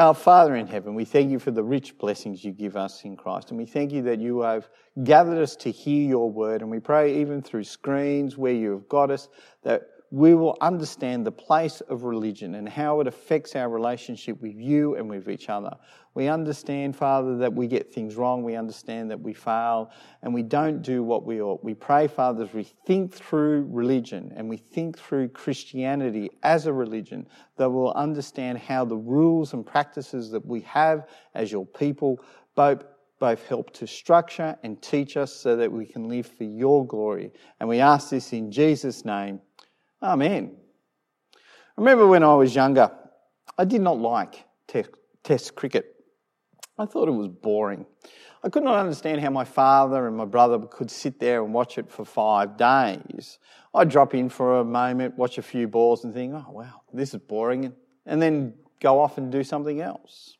Our Father in heaven, we thank you for the rich blessings you give us in Christ. And we thank you that you have gathered us to hear your word. And we pray, even through screens where you have got us, that we will understand the place of religion and how it affects our relationship with you and with each other. We understand, Father, that we get things wrong. We understand that we fail and we don't do what we ought. We pray, Father, as we think through religion and we think through Christianity as a religion, that we'll understand how the rules and practices that we have as your people both both help to structure and teach us so that we can live for your glory. And we ask this in Jesus' name. Amen. I remember when I was younger, I did not like te- test cricket. I thought it was boring. I could not understand how my father and my brother could sit there and watch it for five days. I'd drop in for a moment, watch a few balls, and think, oh, wow, this is boring, and then go off and do something else.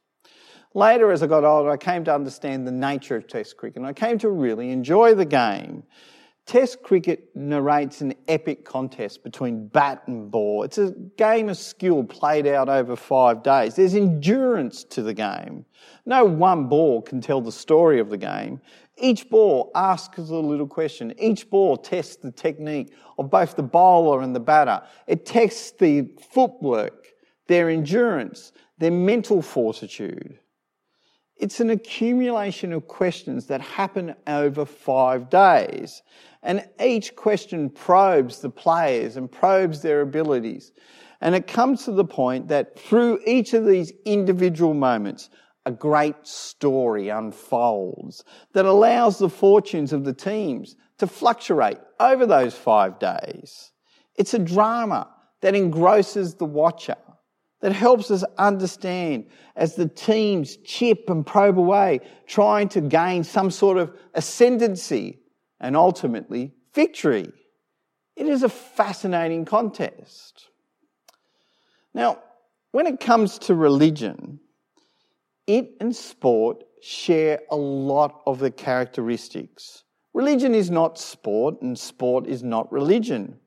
Later, as I got older, I came to understand the nature of Test cricket, and I came to really enjoy the game. Test cricket narrates an epic contest between bat and ball. It's a game of skill played out over five days. There's endurance to the game. No one ball can tell the story of the game. Each ball asks a little question. Each ball tests the technique of both the bowler and the batter. It tests the footwork, their endurance, their mental fortitude. It's an accumulation of questions that happen over five days. And each question probes the players and probes their abilities. And it comes to the point that through each of these individual moments, a great story unfolds that allows the fortunes of the teams to fluctuate over those five days. It's a drama that engrosses the watcher, that helps us understand as the teams chip and probe away, trying to gain some sort of ascendancy and ultimately victory. It is a fascinating contest. Now, when it comes to religion, it and sport share a lot of the characteristics. Religion is not sport, and sport is not religion.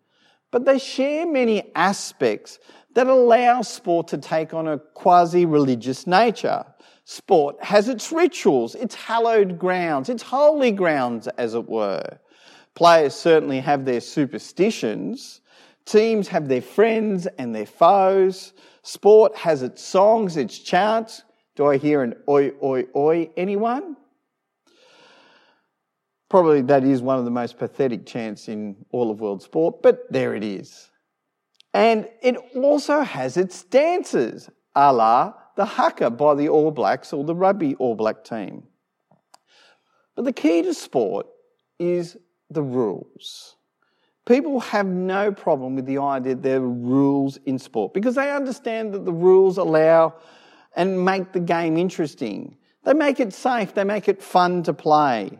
But they share many aspects that allow sport to take on a quasi religious nature. Sport has its rituals, its hallowed grounds, its holy grounds, as it were. Players certainly have their superstitions. Teams have their friends and their foes. Sport has its songs, its chants. Do I hear an oi, oi, oi? Anyone? Probably that is one of the most pathetic chants in all of world sport, but there it is. And it also has its dances, a la the haka by the All Blacks or the rugby All Black team. But the key to sport is the rules. People have no problem with the idea there are rules in sport because they understand that the rules allow and make the game interesting. They make it safe, they make it fun to play.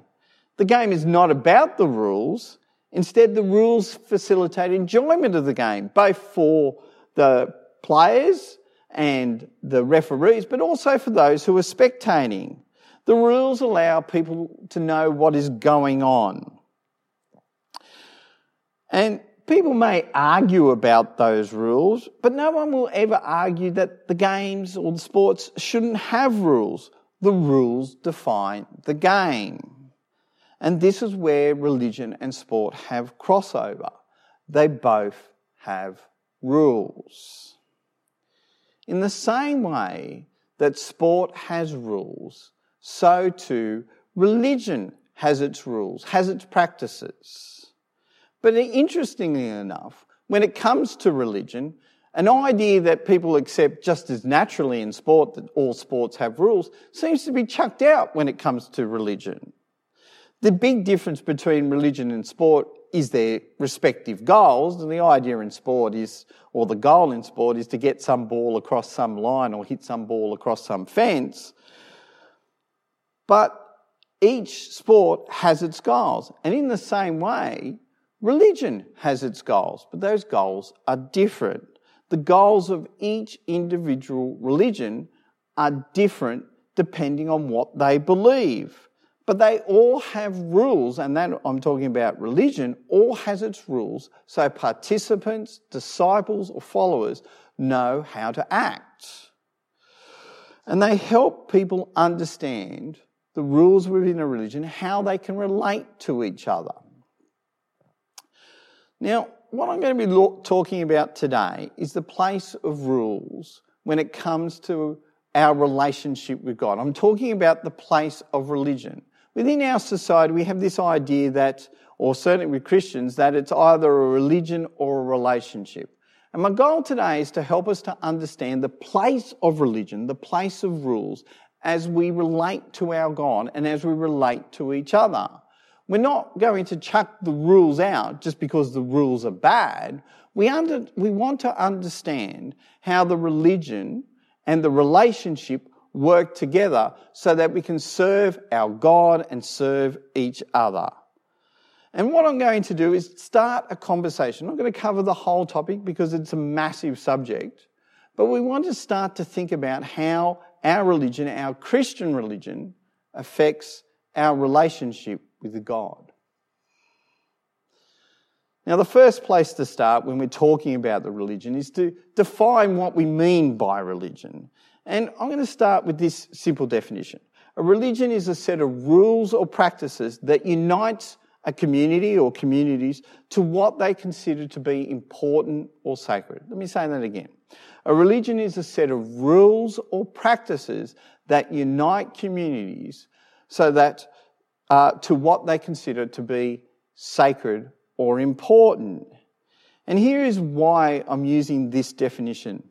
The game is not about the rules. Instead, the rules facilitate enjoyment of the game, both for the players and the referees, but also for those who are spectating. The rules allow people to know what is going on. And people may argue about those rules, but no one will ever argue that the games or the sports shouldn't have rules. The rules define the game. And this is where religion and sport have crossover. They both have rules. In the same way that sport has rules, so too religion has its rules, has its practices. But interestingly enough, when it comes to religion, an idea that people accept just as naturally in sport that all sports have rules seems to be chucked out when it comes to religion. The big difference between religion and sport is their respective goals. And the idea in sport is, or the goal in sport is to get some ball across some line or hit some ball across some fence. But each sport has its goals. And in the same way, Religion has its goals, but those goals are different. The goals of each individual religion are different depending on what they believe. But they all have rules, and that I'm talking about religion, all has its rules, so participants, disciples, or followers know how to act. And they help people understand the rules within a religion, how they can relate to each other. Now, what I'm going to be talking about today is the place of rules when it comes to our relationship with God. I'm talking about the place of religion. Within our society, we have this idea that, or certainly with Christians, that it's either a religion or a relationship. And my goal today is to help us to understand the place of religion, the place of rules, as we relate to our God and as we relate to each other. We're not going to chuck the rules out just because the rules are bad. We, under, we want to understand how the religion and the relationship work together so that we can serve our God and serve each other. And what I'm going to do is start a conversation. I'm not going to cover the whole topic because it's a massive subject, but we want to start to think about how our religion, our Christian religion, affects our relationship with God. Now, the first place to start when we're talking about the religion is to define what we mean by religion. And I'm going to start with this simple definition. A religion is a set of rules or practices that unites a community or communities to what they consider to be important or sacred. Let me say that again. A religion is a set of rules or practices that unite communities so that uh, to what they consider to be sacred or important. And here is why I'm using this definition.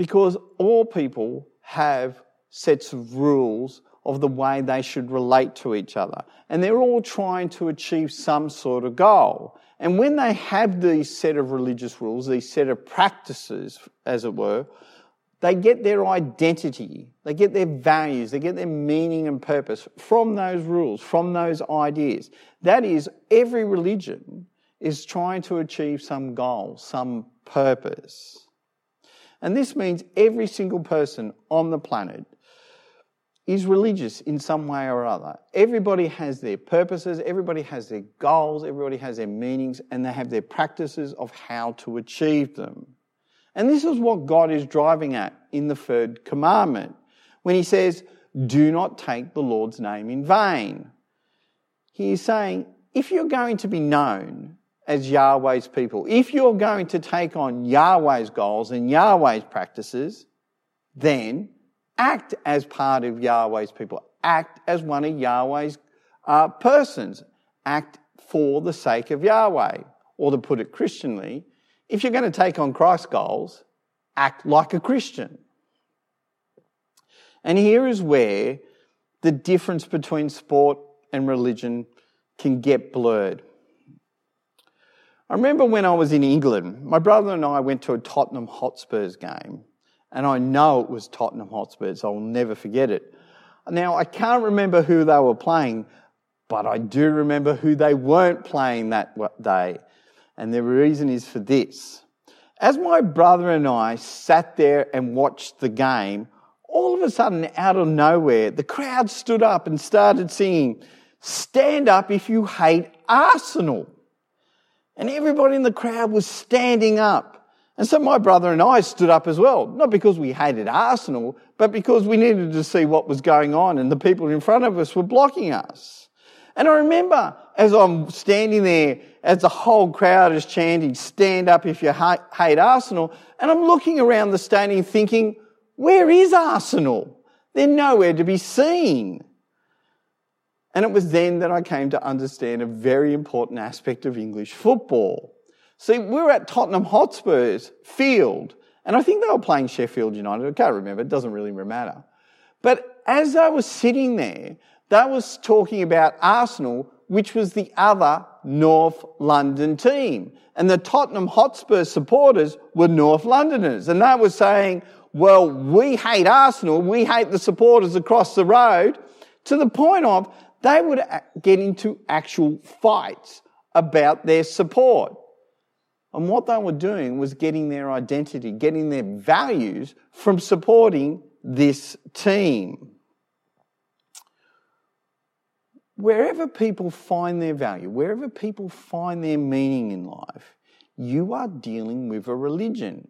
Because all people have sets of rules of the way they should relate to each other. And they're all trying to achieve some sort of goal. And when they have these set of religious rules, these set of practices, as it were, they get their identity, they get their values, they get their meaning and purpose from those rules, from those ideas. That is, every religion is trying to achieve some goal, some purpose. And this means every single person on the planet is religious in some way or other. Everybody has their purposes, everybody has their goals, everybody has their meanings, and they have their practices of how to achieve them. And this is what God is driving at in the third commandment when he says, Do not take the Lord's name in vain. He is saying, if you're going to be known as Yahweh's people, if you're going to take on Yahweh's goals and Yahweh's practices, then act as part of Yahweh's people. Act as one of Yahweh's uh, persons. Act for the sake of Yahweh. Or to put it Christianly, if you're going to take on Christ's goals, act like a Christian. And here is where the difference between sport and religion can get blurred. I remember when I was in England, my brother and I went to a Tottenham Hotspurs game and I know it was Tottenham Hotspurs. I'll never forget it. Now, I can't remember who they were playing, but I do remember who they weren't playing that day. And the reason is for this. As my brother and I sat there and watched the game, all of a sudden, out of nowhere, the crowd stood up and started singing, Stand up if you hate Arsenal. And everybody in the crowd was standing up. And so my brother and I stood up as well, not because we hated Arsenal, but because we needed to see what was going on and the people in front of us were blocking us. And I remember as I'm standing there, as the whole crowd is chanting, stand up if you hate Arsenal, and I'm looking around the stadium thinking, where is Arsenal? They're nowhere to be seen. And it was then that I came to understand a very important aspect of English football. See, we were at Tottenham Hotspur's field, and I think they were playing Sheffield United. I can't remember, it doesn't really matter. But as I was sitting there, they was talking about Arsenal, which was the other North London team. And the Tottenham Hotspur supporters were North Londoners. And they were saying, well, we hate Arsenal, we hate the supporters across the road, to the point of they would uh, get into actual fights about their support. And what they were doing was getting their identity, getting their values from supporting this team. Wherever people find their value, wherever people find their meaning in life, you are dealing with a religion.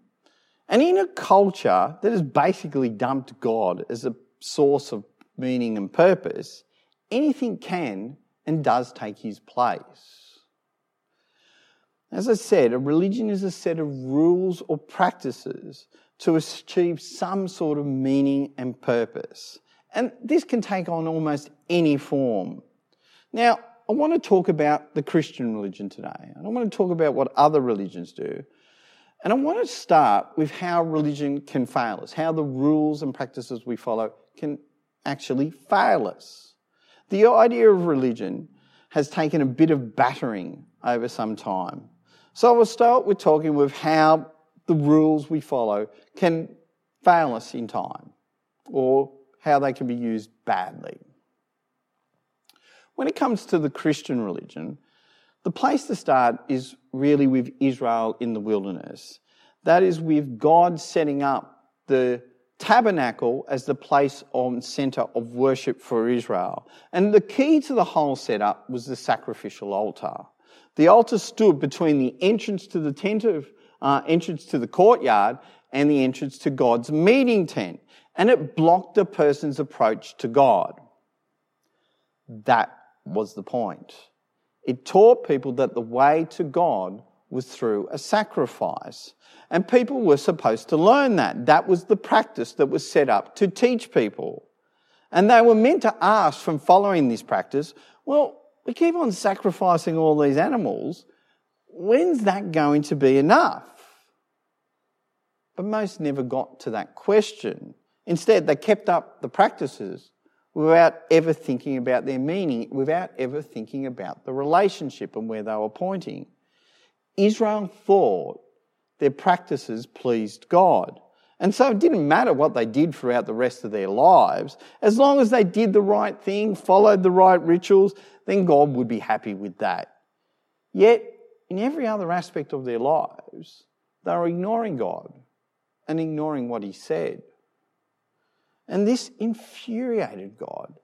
And in a culture that has basically dumped God as a source of meaning and purpose, anything can and does take his place. As I said, a religion is a set of rules or practices to achieve some sort of meaning and purpose. And this can take on almost any form. Now, I want to talk about the Christian religion today. I don't want to talk about what other religions do. And I want to start with how religion can fail us, how the rules and practices we follow can actually fail us. The idea of religion has taken a bit of battering over some time. So we'll start with talking with how the rules we follow can fail us in time or how they can be used badly. When it comes to the Christian religion, the place to start is really with Israel in the wilderness. That is with God setting up the tabernacle as the place on center of worship for Israel. And the key to the whole setup was the sacrificial altar. The altar stood between the entrance to the tent of uh, entrance to the courtyard and the entrance to God's meeting tent, and it blocked a person's approach to God. That was the point. It taught people that the way to God was through a sacrifice. And people were supposed to learn that. That was the practice that was set up to teach people. And they were meant to ask from following this practice, well, we keep on sacrificing all these animals. When's that going to be enough? But most never got to that question. Instead, they kept up the practices without ever thinking about their meaning, without ever thinking about the relationship and where they were pointing. Israel thought their practices pleased God. And so it didn't matter what they did throughout the rest of their lives. As long as they did the right thing, followed the right rituals, then God would be happy with that. Yet, in every other aspect of their lives, they were ignoring God and ignoring what He said. And this infuriated God.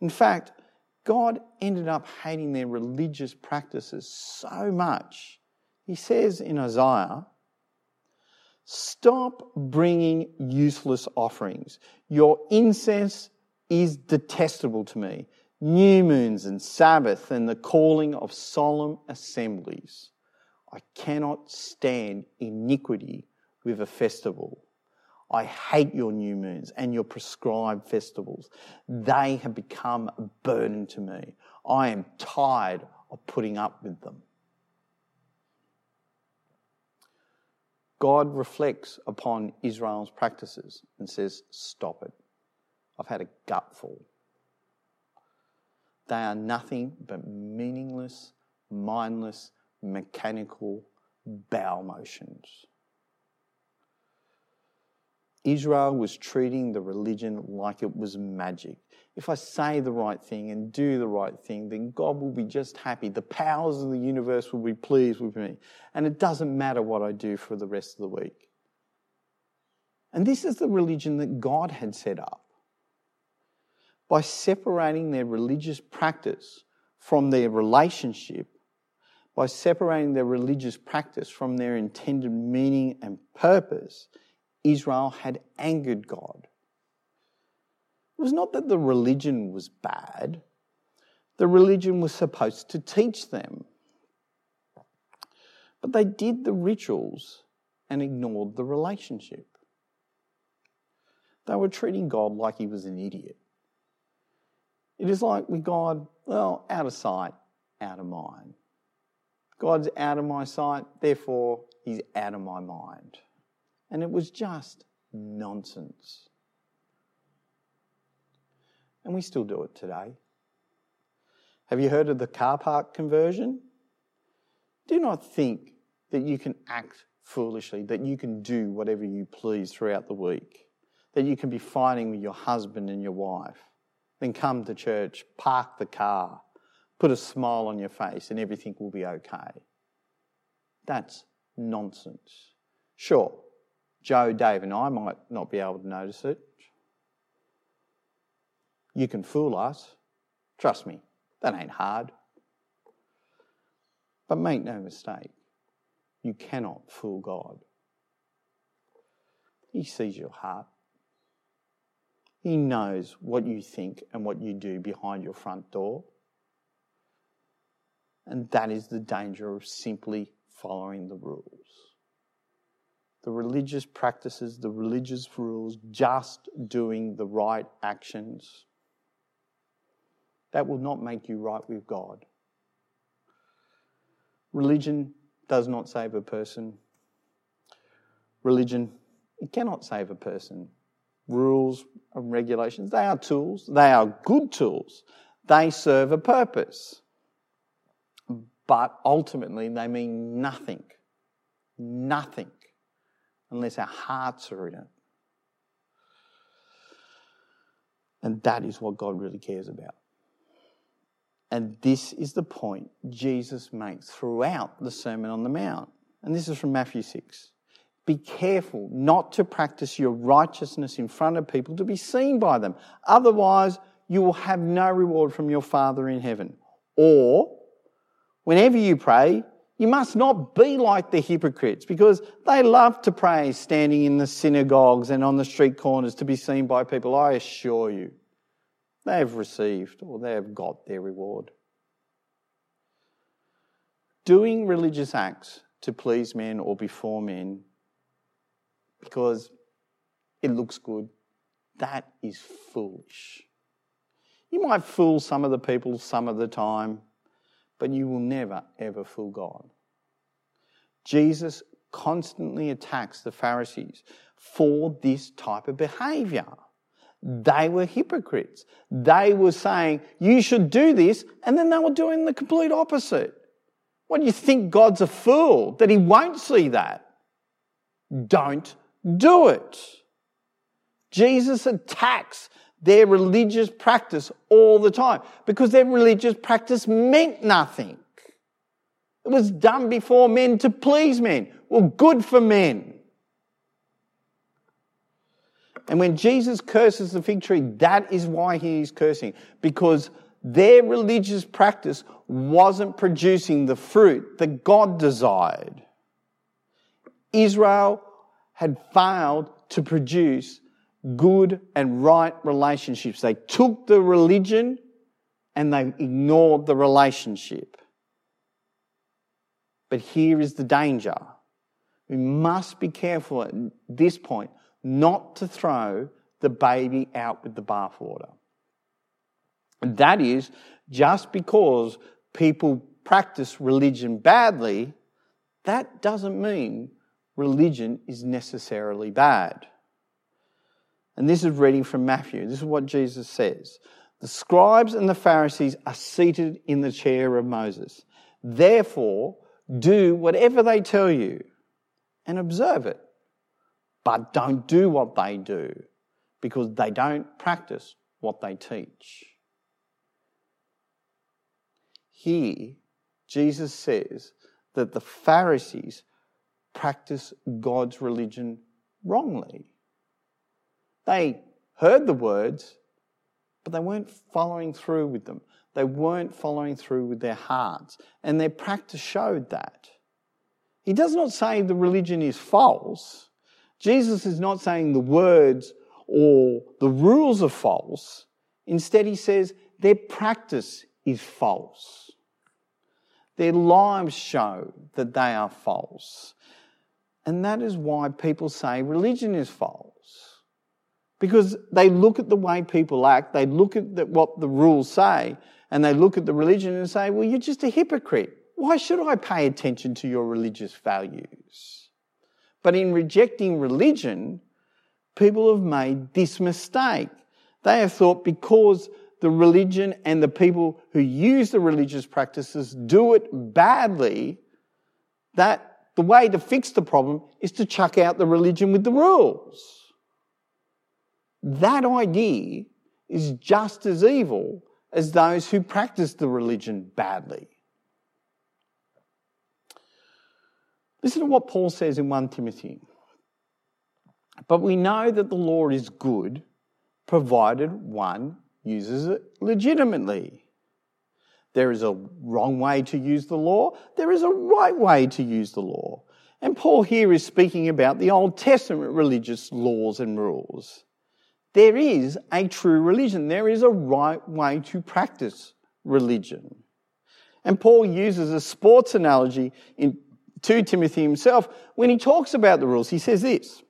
In fact, God ended up hating their religious practices so much. He says in Isaiah, Stop bringing useless offerings. Your incense is detestable to me. New moons and Sabbath and the calling of solemn assemblies. I cannot stand iniquity with a festival. I hate your new moons and your prescribed festivals. They have become a burden to me. I am tired of putting up with them. God reflects upon Israel's practices and says, Stop it. I've had a gutful. They are nothing but meaningless, mindless, mechanical bowel motions. Israel was treating the religion like it was magic. If I say the right thing and do the right thing, then God will be just happy. The powers of the universe will be pleased with me. And it doesn't matter what I do for the rest of the week. And this is the religion that God had set up. By separating their religious practice from their relationship, by separating their religious practice from their intended meaning and purpose, Israel had angered God. It was not that the religion was bad, the religion was supposed to teach them. But they did the rituals and ignored the relationship. They were treating God like he was an idiot. It is like with God, well, out of sight, out of mind. God's out of my sight, therefore, he's out of my mind. And it was just nonsense. And we still do it today. Have you heard of the car park conversion? Do not think that you can act foolishly, that you can do whatever you please throughout the week, that you can be fighting with your husband and your wife, then come to church, park the car, put a smile on your face, and everything will be okay. That's nonsense. Sure, Joe, Dave, and I might not be able to notice it. You can fool us. Trust me, that ain't hard. But make no mistake, you cannot fool God. He sees your heart. He knows what you think and what you do behind your front door. And that is the danger of simply following the rules. The religious practices, the religious rules, just doing the right actions. That will not make you right with God. Religion does not save a person. Religion, it cannot save a person. Rules and regulations, they are tools. They are good tools. They serve a purpose. But ultimately, they mean nothing. Nothing. Unless our hearts are in it. And that is what God really cares about. And this is the point Jesus makes throughout the Sermon on the Mount. And this is from Matthew 6. Be careful not to practice your righteousness in front of people to be seen by them. Otherwise, you will have no reward from your Father in heaven. Or, whenever you pray, you must not be like the hypocrites because they love to pray standing in the synagogues and on the street corners to be seen by people. I assure you, they have received or they have got their reward. Doing religious acts to please men or before men because it looks good, that is foolish. You might fool some of the people some of the time, but you will never, ever fool God. Jesus constantly attacks the Pharisees for this type of behavior. They were hypocrites. They were saying, you should do this, and then they were doing the complete opposite. What do you think God's a fool that he won't see that? Don't do it. Jesus attacks their religious practice all the time because their religious practice meant nothing. It was done before men to please men. Well, good for men. And when Jesus curses the fig tree, that is why he is cursing. Because their religious practice wasn't producing the fruit that God desired. Israel had failed to produce good and right relationships. They took the religion and they ignored the relationship. But here is the danger. We must be careful at this point not to throw the baby out with the bathwater. And that is just because people practice religion badly, that doesn't mean religion is necessarily bad. And this is reading from Matthew. This is what Jesus says. The scribes and the Pharisees are seated in the chair of Moses. Therefore, do whatever they tell you and observe it but don't do what they do because they don't practice what they teach. Here, Jesus says that the Pharisees practice God's religion wrongly. They heard the words, but they weren't following through with them. They weren't following through with their hearts, and their practice showed that. He does not say the religion is false. Jesus is not saying the words or the rules are false. Instead, he says their practice is false. Their lives show that they are false. And that is why people say religion is false. Because they look at the way people act, they look at the, what the rules say, and they look at the religion and say, well, you're just a hypocrite. Why should I pay attention to your religious values? But in rejecting religion, people have made this mistake. They have thought because the religion and the people who use the religious practices do it badly, that the way to fix the problem is to chuck out the religion with the rules. That idea is just as evil as those who practice the religion badly. Listen to what Paul says in 1 Timothy. But we know that the law is good, provided one uses it legitimately. There is a wrong way to use the law, there is a right way to use the law. And Paul here is speaking about the Old Testament religious laws and rules. There is a true religion. There is a right way to practice religion. And Paul uses a sports analogy in 2 Timothy himself when he talks about the rules. He says this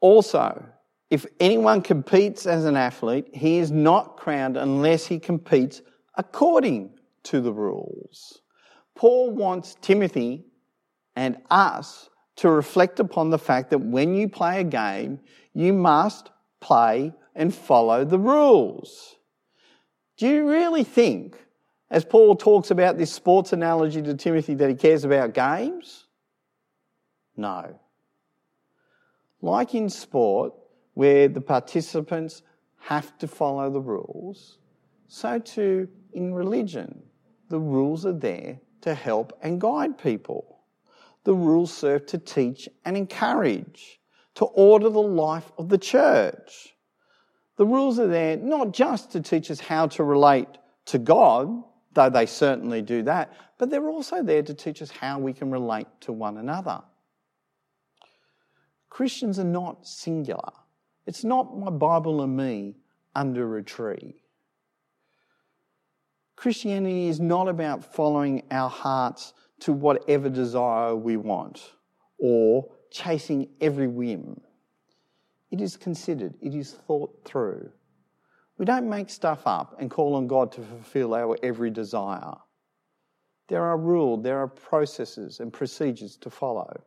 Also, if anyone competes as an athlete, he is not crowned unless he competes according to the rules. Paul wants Timothy and us to reflect upon the fact that when you play a game, you must play and follow the rules. Do you really think, as Paul talks about this sports analogy to Timothy, that he cares about games? No. Like in sport, where the participants have to follow the rules, so too in religion, the rules are there to help and guide people. The rules serve to teach and encourage, to order the life of the church. The rules are there not just to teach us how to relate to God, though they certainly do that, but they're also there to teach us how we can relate to one another. Christians are not singular. It's not my Bible and me under a tree. Christianity is not about following our hearts to whatever desire we want or chasing every whim. It is considered, it is thought through. We don't make stuff up and call on God to fulfill our every desire. There are rules, there are processes and procedures to follow.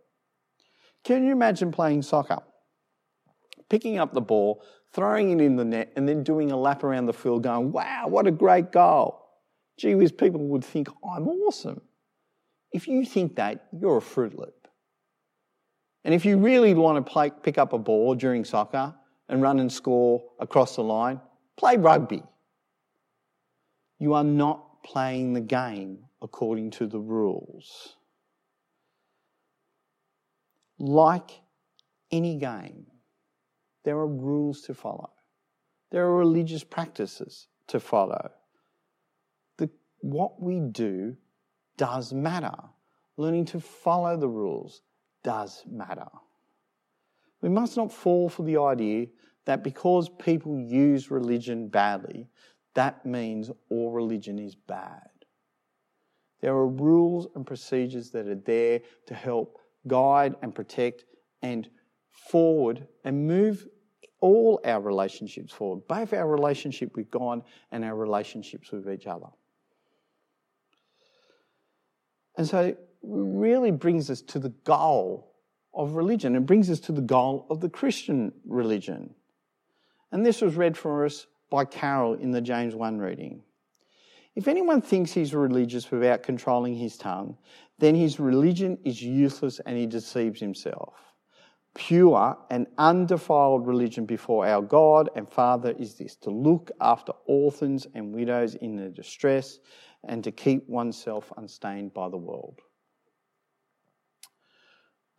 Can you imagine playing soccer? Picking up the ball, throwing it in the net, and then doing a lap around the field going, wow, what a great goal. Gee whiz, people would think I'm awesome. If you think that, you're a Fruit Loop. And if you really want to play, pick up a ball during soccer and run and score across the line, play rugby. You are not playing the game according to the rules. Like any game, there are rules to follow. There are religious practices to follow what we do does matter. Learning to follow the rules does matter. We must not fall for the idea that because people use religion badly, that means all religion is bad. There are rules and procedures that are there to help guide and protect and forward and move all our relationships forward, both our relationship with God and our relationships with each other. And so really brings us to the goal of religion. It brings us to the goal of the Christian religion. And this was read for us by Carol in the James 1 reading. If anyone thinks he's religious without controlling his tongue, then his religion is useless and he deceives himself. Pure and undefiled religion before our God and Father is this to look after orphans and widows in their distress and to keep oneself unstained by the world.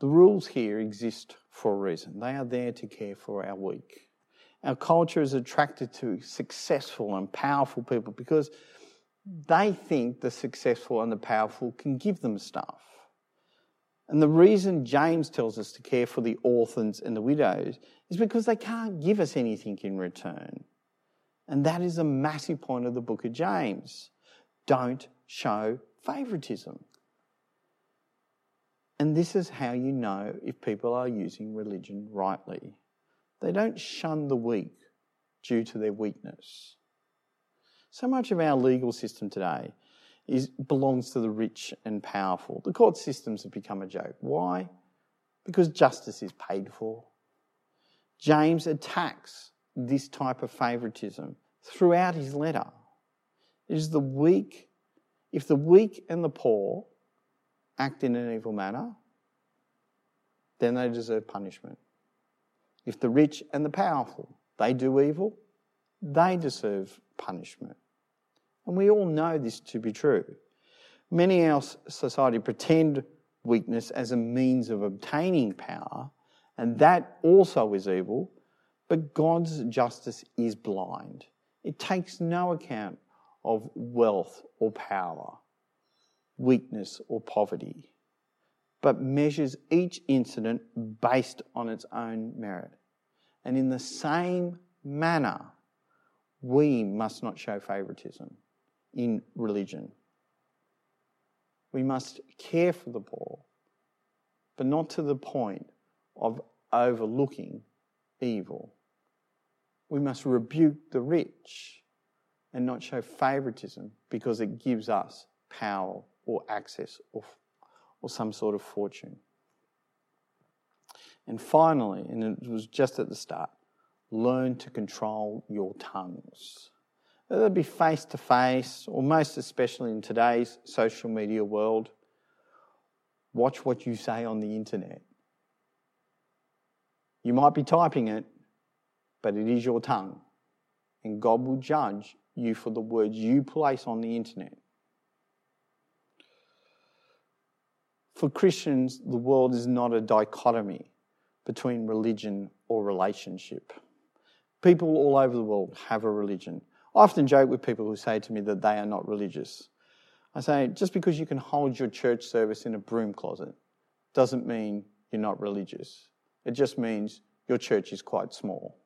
The rules here exist for a reason. They are there to care for our weak. Our culture is attracted to successful and powerful people because they think the successful and the powerful can give them stuff. And the reason James tells us to care for the orphans and the widows is because they can't give us anything in return. And that is a massive point of the book of James don't show favoritism. And this is how you know if people are using religion rightly. They don't shun the weak due to their weakness. So much of our legal system today is, belongs to the rich and powerful. The court systems have become a joke. Why? Because justice is paid for. James attacks this type of favoritism throughout his letter. It is the weak, if the weak and the poor act in an evil manner, then they deserve punishment. If the rich and the powerful, they do evil, they deserve punishment. And we all know this to be true. Many in our society pretend weakness as a means of obtaining power, and that also is evil, but God's justice is blind. It takes no account of wealth or power, weakness or poverty. but measures each incident based on its own merit. And in the same manner, we must not show favoritism in religion. We must care for the poor, but not to the point of overlooking evil. We must rebuke the rich and not show favoritism because it gives us power or access or, or some sort of fortune. And finally, and it was just at the start, learn to control your tongues. Whether it be face to face, or most especially in today's social media world, watch what you say on the internet. You might be typing it, but it is your tongue. And God will judge you for the words you place on the internet. For Christians, the world is not a dichotomy between religion or relationship. People all over the world have a religion. I often joke with people who say to me that they are not religious. I say, just because you can hold your church service in a broom closet doesn't mean you're not religious. It just means your church is quite small.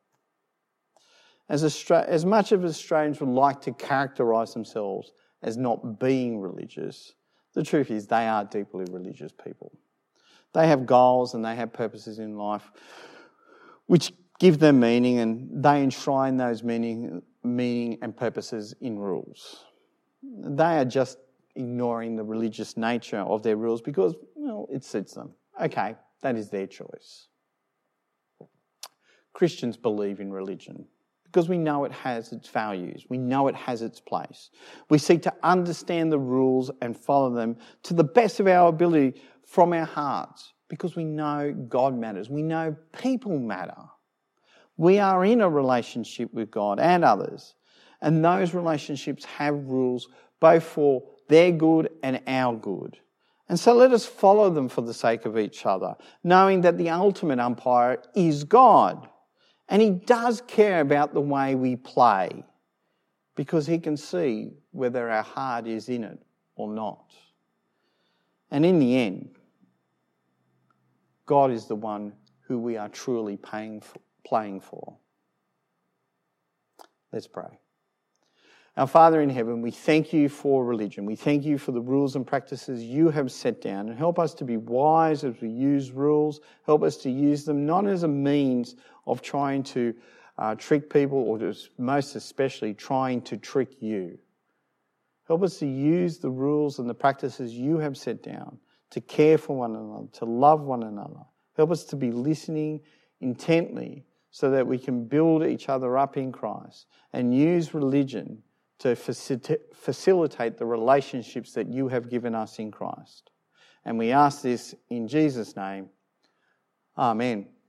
As, as much of Australians would like to characterise themselves as not being religious, the truth is they are deeply religious people. They have goals and they have purposes in life which give them meaning and they enshrine those meaning, meaning and purposes in rules. They are just ignoring the religious nature of their rules because, well, it suits them. Okay, that is their choice. Christians believe in religion because we know it has its values. We know it has its place. We seek to understand the rules and follow them to the best of our ability from our hearts because we know God matters. We know people matter. We are in a relationship with God and others, and those relationships have rules both for their good and our good. And so let us follow them for the sake of each other, knowing that the ultimate umpire is God. And He does care about the way we play because He can see whether our heart is in it or not. And in the end, God is the one who we are truly playing for. Let's pray. Our Father in heaven, we thank you for religion. We thank you for the rules and practices you have set down. And help us to be wise as we use rules. Help us to use them not as a means of trying to uh, trick people or just most especially trying to trick you. Help us to use the rules and the practices you have set down to care for one another, to love one another. Help us to be listening intently so that we can build each other up in Christ and use religion to facilitate the relationships that you have given us in Christ. And we ask this in Jesus' name. Amen.